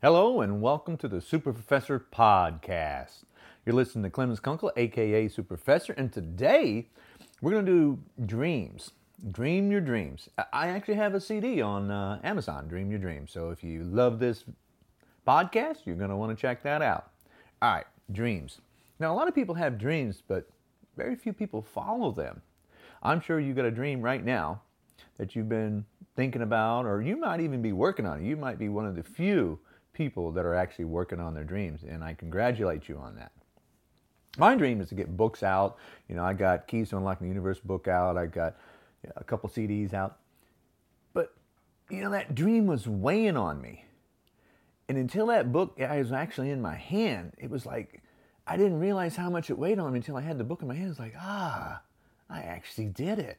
Hello and welcome to the Super Professor Podcast. You're listening to Clemens Kunkel, aka Super Professor, and today we're going to do dreams. Dream your dreams. I actually have a CD on uh, Amazon, Dream Your Dreams. So if you love this podcast, you're going to want to check that out. All right, dreams. Now, a lot of people have dreams, but very few people follow them. I'm sure you got a dream right now that you've been thinking about, or you might even be working on it. You might be one of the few people that are actually working on their dreams, and I congratulate you on that. My dream is to get books out. You know, I got Keys to Unlocking the Universe book out. I got a couple CDs out. But, you know, that dream was weighing on me. And until that book I was actually in my hand, it was like, I didn't realize how much it weighed on me until I had the book in my hand. It's like, ah, I actually did it.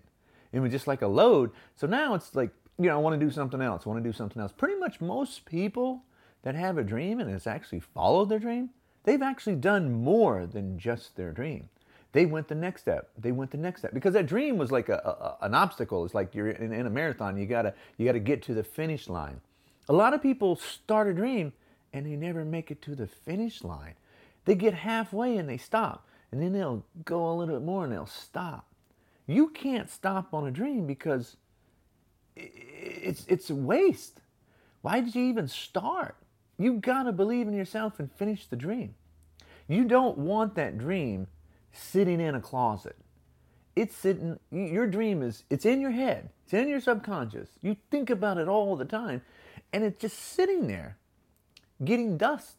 It was just like a load. So now it's like, you know, I want to do something else. I want to do something else. Pretty much most people that have a dream and has actually followed their dream, they've actually done more than just their dream. They went the next step. They went the next step because that dream was like a, a an obstacle. It's like you're in, in a marathon. You gotta you gotta get to the finish line. A lot of people start a dream and they never make it to the finish line. They get halfway and they stop, and then they'll go a little bit more and they'll stop. You can't stop on a dream because it's it's a waste. Why did you even start? You gotta believe in yourself and finish the dream. You don't want that dream sitting in a closet. It's sitting, your dream is, it's in your head, it's in your subconscious. You think about it all the time, and it's just sitting there getting dust,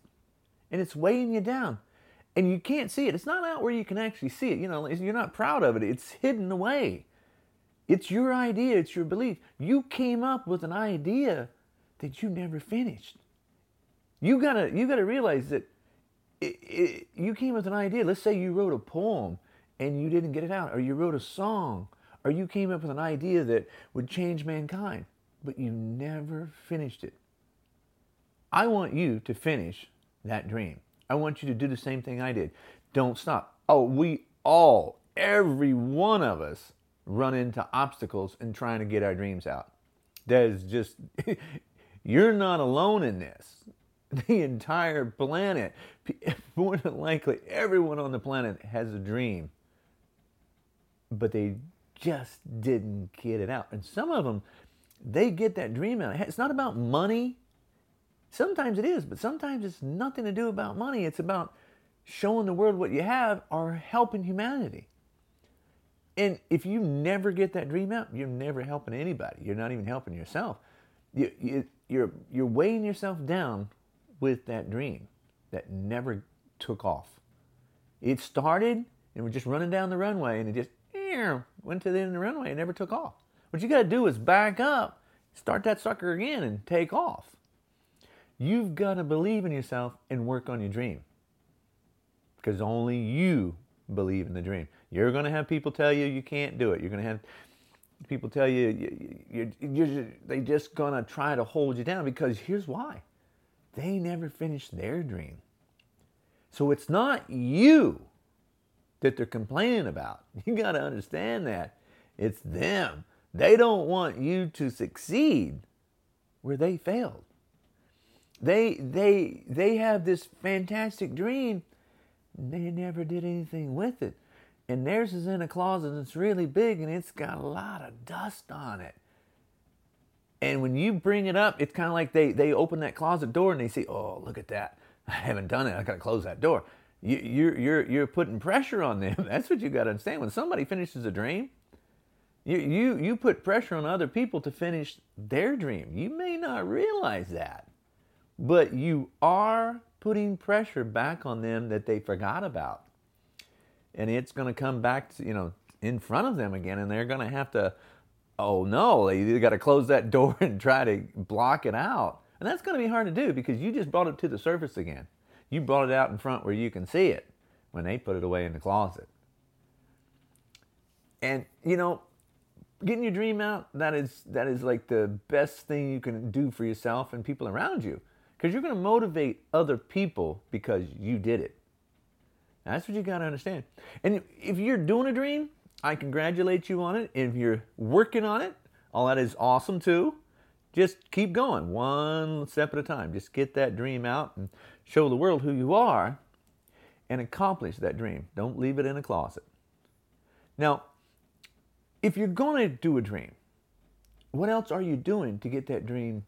and it's weighing you down. And you can't see it. It's not out where you can actually see it. You know, you're not proud of it. It's hidden away. It's your idea, it's your belief. You came up with an idea that you never finished. You gotta you gotta realize that it, it, you came with an idea. Let's say you wrote a poem and you didn't get it out, or you wrote a song, or you came up with an idea that would change mankind, but you never finished it. I want you to finish that dream. I want you to do the same thing I did. Don't stop. Oh, we all, every one of us, run into obstacles in trying to get our dreams out. That is just, you're not alone in this. the entire planet, more than likely everyone on the planet has a dream, but they just didn't get it out. And some of them, they get that dream out. It's not about money. Sometimes it is, but sometimes it's nothing to do about money. It's about showing the world what you have or helping humanity. And if you never get that dream out, you're never helping anybody. You're not even helping yourself. You, you, you're, you're weighing yourself down with that dream that never took off. It started and we're just running down the runway and it just went to the end of the runway and never took off. What you got to do is back up, start that sucker again and take off. You've got to believe in yourself and work on your dream because only you believe in the dream. You're going to have people tell you you can't do it. You're going to have people tell you, you, you, you they're just going to try to hold you down because here's why they never finished their dream. So it's not you that they're complaining about. You got to understand that. It's them. They don't want you to succeed where they failed. They they they have this fantastic dream. They never did anything with it. And theirs is in a closet that's really big and it's got a lot of dust on it. And when you bring it up, it's kind of like they, they open that closet door and they see, oh, look at that. I haven't done it. I got to close that door. You, you're, you're, you're putting pressure on them. That's what you got to understand. When somebody finishes a dream, you, you, you put pressure on other people to finish their dream. You may not realize that, but you are putting pressure back on them that they forgot about. And it's going to come back to, you know, in front of them again, and they're going to have to oh no, you got to close that door and try to block it out. And that's going to be hard to do because you just brought it to the surface again. You brought it out in front where you can see it when they put it away in the closet. And you know, getting your dream out, that is that is like the best thing you can do for yourself and people around you. Because you're going to motivate other people because you did it. That's what you got to understand. And if you're doing a dream, I congratulate you on it. If you're working on it, all that is awesome too. Just keep going, one step at a time. Just get that dream out and show the world who you are and accomplish that dream. Don't leave it in a closet. Now, if you're going to do a dream, what else are you doing to get that dream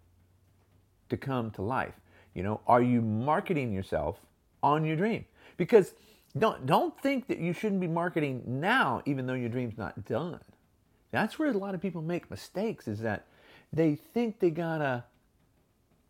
to come to life? You know, are you marketing yourself on your dream? Because don't don't think that you shouldn't be marketing now even though your dream's not done. That's where a lot of people make mistakes is that they think they got to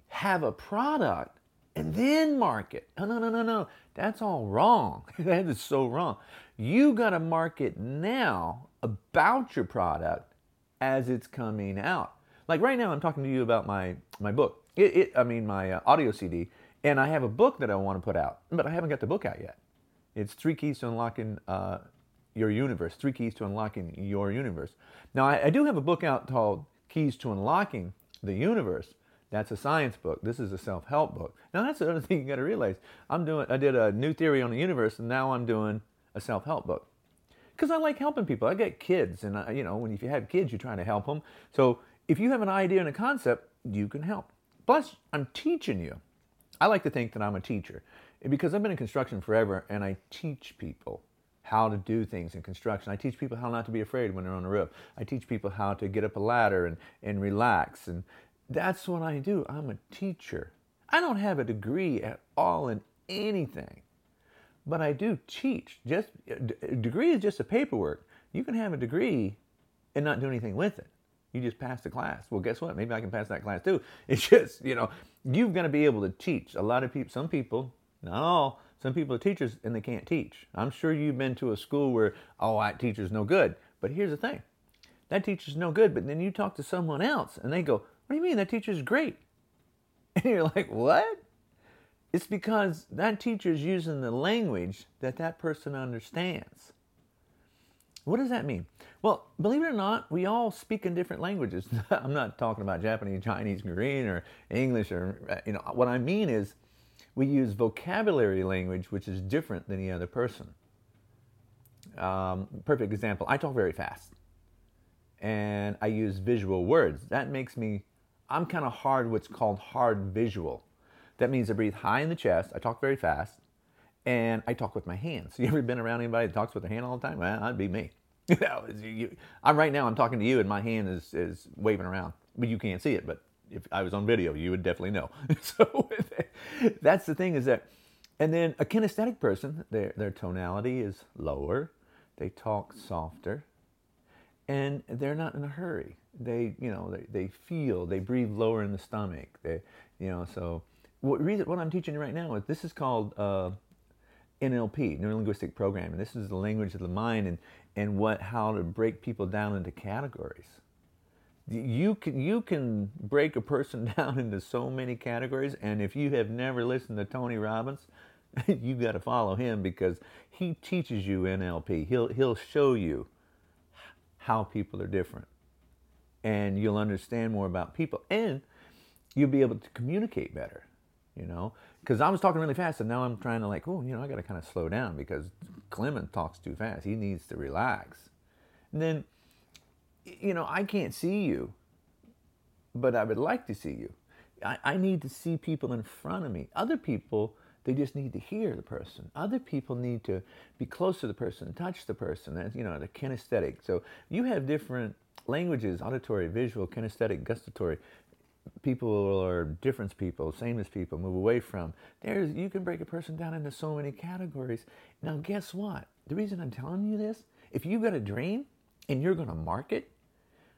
have a product and then market. No, no, no, no, no. That's all wrong. that is so wrong. You got to market now about your product as it's coming out. Like right now, I'm talking to you about my my book. It, it I mean my uh, audio CD, and I have a book that I want to put out, but I haven't got the book out yet. It's Three Keys to Unlocking uh, Your Universe. Three Keys to Unlocking Your Universe. Now I, I do have a book out called Keys to Unlocking the Universe. That's a science book. This is a self-help book. Now that's the other thing you got to realize. I'm doing. I did a new theory on the universe, and now I'm doing a self-help book because I like helping people. I got kids, and I, you know, when if you have kids, you're trying to help them. So if you have an idea and a concept, you can help. Plus, I'm teaching you. I like to think that I'm a teacher because I've been in construction forever, and I teach people how to do things in construction. I teach people how not to be afraid when they're on the roof. I teach people how to get up a ladder and, and relax. And that's what I do. I'm a teacher. I don't have a degree at all in anything but I do teach. Just a degree is just a paperwork. You can have a degree and not do anything with it. You just pass the class. Well, guess what? Maybe I can pass that class too. It's just, you know, you've got to be able to teach. A lot of people, some people, not all, some people are teachers and they can't teach. I'm sure you've been to a school where, oh, that teacher's no good. But here's the thing that teacher's no good. But then you talk to someone else and they go, what do you mean? That teacher's great. And you're like, what? It's because that teacher's using the language that that person understands. What does that mean? Well, believe it or not, we all speak in different languages. I'm not talking about Japanese, Chinese, Korean, or English, or uh, you know. What I mean is, we use vocabulary language which is different than the other person. Um, perfect example: I talk very fast, and I use visual words. That makes me, I'm kind of hard. What's called hard visual. That means I breathe high in the chest, I talk very fast, and I talk with my hands. You ever been around anybody that talks with their hand all the time? Well, that'd be me. You know, you, I'm right now. I'm talking to you, and my hand is is waving around, but you can't see it. But if I was on video, you would definitely know. so that's the thing is that, and then a kinesthetic person, their their tonality is lower, they talk softer, and they're not in a hurry. They you know they, they feel they breathe lower in the stomach. They you know so what, reason, what I'm teaching you right now is this is called uh, NLP, Neuro Linguistic Programming. This is the language of the mind and, and what how to break people down into categories. You can you can break a person down into so many categories, and if you have never listened to Tony Robbins, you've got to follow him because he teaches you NLP. He'll he'll show you how people are different, and you'll understand more about people, and you'll be able to communicate better you know? Because i was talking really fast and now i'm trying to like oh you know i got to kind of slow down because clement talks too fast. He needs to relax. And then you know i can't see you but i would like to see you i, I need to see people in front of me other people they just need to hear the person other people need to be close to the person touch the person That's, you know the kinesthetic so you have different languages auditory visual kinesthetic gustatory people are difference people, sameness people, move away from. There's you can break a person down into so many categories. Now guess what? The reason I'm telling you this, if you've got a dream and you're gonna market,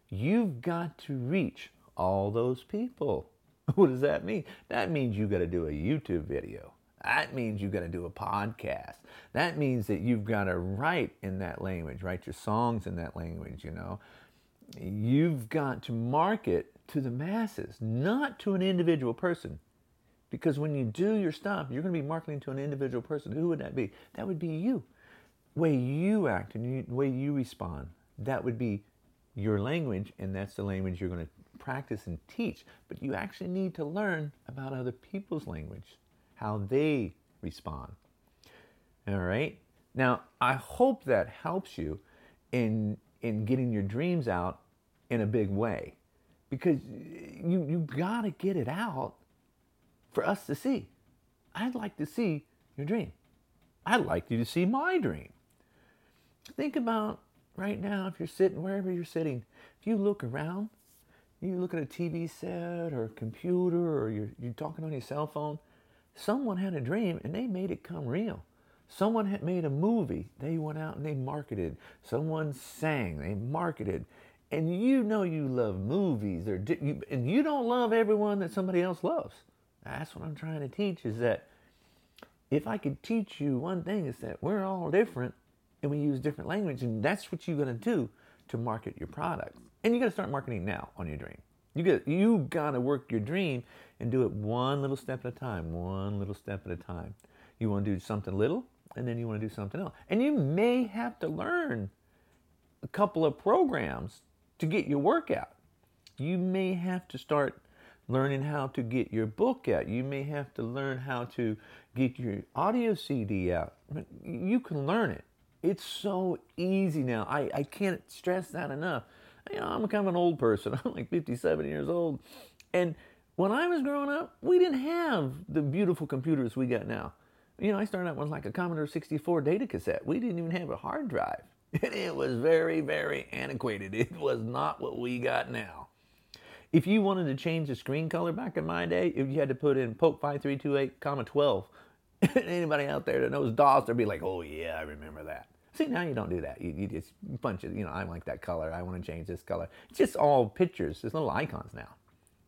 you've got to reach all those people. What does that mean? That means you've gotta do a YouTube video. That means you've got to do a podcast. That means that you've got to write in that language, write your songs in that language, you know. You've got to market to the masses, not to an individual person. Because when you do your stuff, you're going to be marketing to an individual person. Who would that be? That would be you. The Way you act and the way you respond. That would be your language, and that's the language you're going to practice and teach. But you actually need to learn about other people's language, how they respond. All right? Now, I hope that helps you in, in getting your dreams out in a big way because you you got to get it out for us to see. I'd like to see your dream. I'd like you to see my dream. Think about right now if you're sitting wherever you're sitting, if you look around, you look at a TV set or a computer or you're, you're talking on your cell phone, someone had a dream and they made it come real. Someone had made a movie, they went out and they marketed. Someone sang, they marketed. And you know you love movies, or and you don't love everyone that somebody else loves. That's what I'm trying to teach is that if I could teach you one thing is that we're all different and we use different language and that's what you're going to do to market your product. And you got to start marketing now on your dream. You got you got to work your dream and do it one little step at a time, one little step at a time. You want to do something little and then you want to do something else. And you may have to learn a couple of programs to get your work out. You may have to start learning how to get your book out. You may have to learn how to get your audio CD out. You can learn it. It's so easy now. I, I can't stress that enough. You know, I'm kind of an old person. I'm like 57 years old. And when I was growing up, we didn't have the beautiful computers we got now. You know, I started out with like a Commodore 64 data cassette. We didn't even have a hard drive. And it was very, very antiquated. It was not what we got now. If you wanted to change the screen color back in my day, if you had to put in POKE 5328, comma 12, anybody out there that knows DOS, they'd be like, oh yeah, I remember that. See, now you don't do that. You, you just bunch it, you know, I like that color. I want to change this color. It's just all pictures. There's little icons now.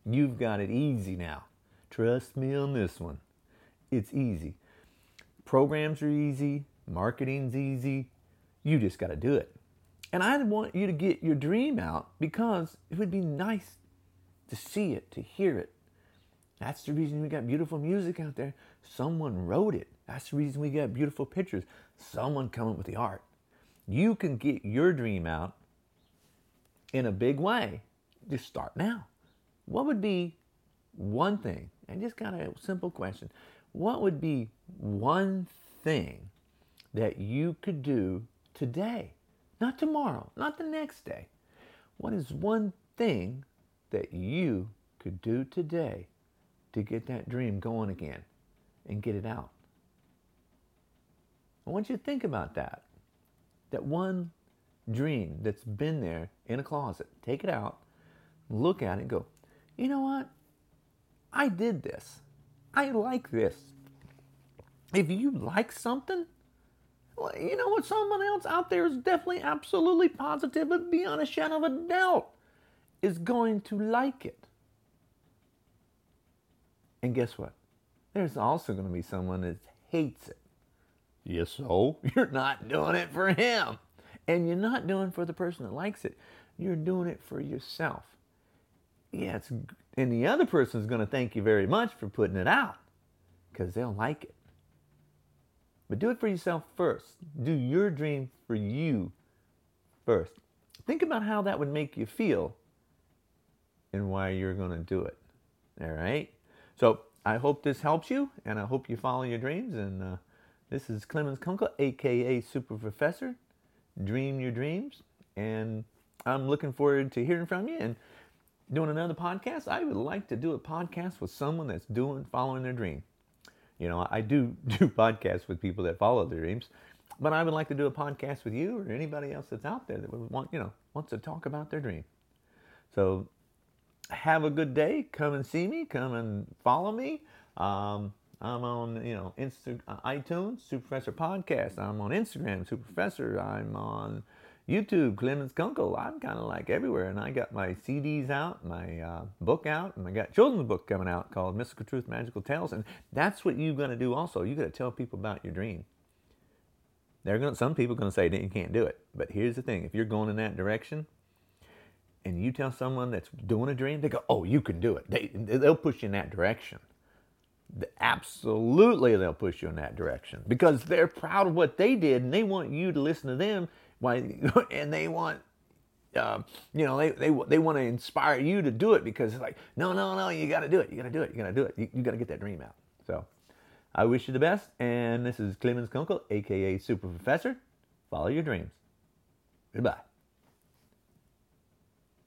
You've got it easy now. Trust me on this one. It's easy. Programs are easy. Marketing's easy. You just got to do it. And I want you to get your dream out because it would be nice to see it, to hear it. That's the reason we got beautiful music out there. Someone wrote it. That's the reason we got beautiful pictures. Someone coming with the art. You can get your dream out in a big way. Just start now. What would be one thing, and just kind of a simple question, what would be one thing that you could do today? Not tomorrow, not the next day. What is one thing that you could do today to get that dream going again and get it out. I want you to think about that. That one dream that's been there in a closet, take it out, look at it, go, you know what? I did this. I like this. If you like something, well, you know what? Someone else out there is definitely, absolutely positive, but beyond a shadow of a doubt is going to like it. And guess what? There's also going to be someone that hates it. Yes, so you're not doing it for him. And you're not doing it for the person that likes it. You're doing it for yourself. Yeah, it's, and the other person is going to thank you very much for putting it out because they'll like it. But do it for yourself first. Do your dream for you first. Think about how that would make you feel and why you're going to do it. All right? So I hope this helps you, and I hope you follow your dreams. And uh, this is Clemens Kunkel, aka Super Professor. Dream your dreams. And I'm looking forward to hearing from you and doing another podcast. I would like to do a podcast with someone that's doing following their dream. You know, I do do podcasts with people that follow their dreams, but I would like to do a podcast with you or anybody else that's out there that would want, you know, wants to talk about their dream. So have a good day. Come and see me. Come and follow me. Um, I'm on, you know, Insta, uh, iTunes, Super Professor Podcast. I'm on Instagram, Super Professor. I'm on YouTube, Clemens Kunkel. I'm kind of like everywhere. And I got my CDs out, my uh, book out, and I got children's book coming out called Mystical Truth, Magical Tales. And that's what you're going to do also. you got to tell people about your dream. They're going some people are going to say you can't do it. But here's the thing if you're going in that direction, and you tell someone that's doing a dream, they go, "Oh, you can do it." They they'll push you in that direction. Absolutely, they'll push you in that direction because they're proud of what they did, and they want you to listen to them. Why? And they want, uh, you know, they they they want to inspire you to do it because it's like, no, no, no, you got to do it. You got to do it. You got to do it. You, you got to get that dream out. So, I wish you the best. And this is Clemens Kunkel, aka Super Professor. Follow your dreams. Goodbye.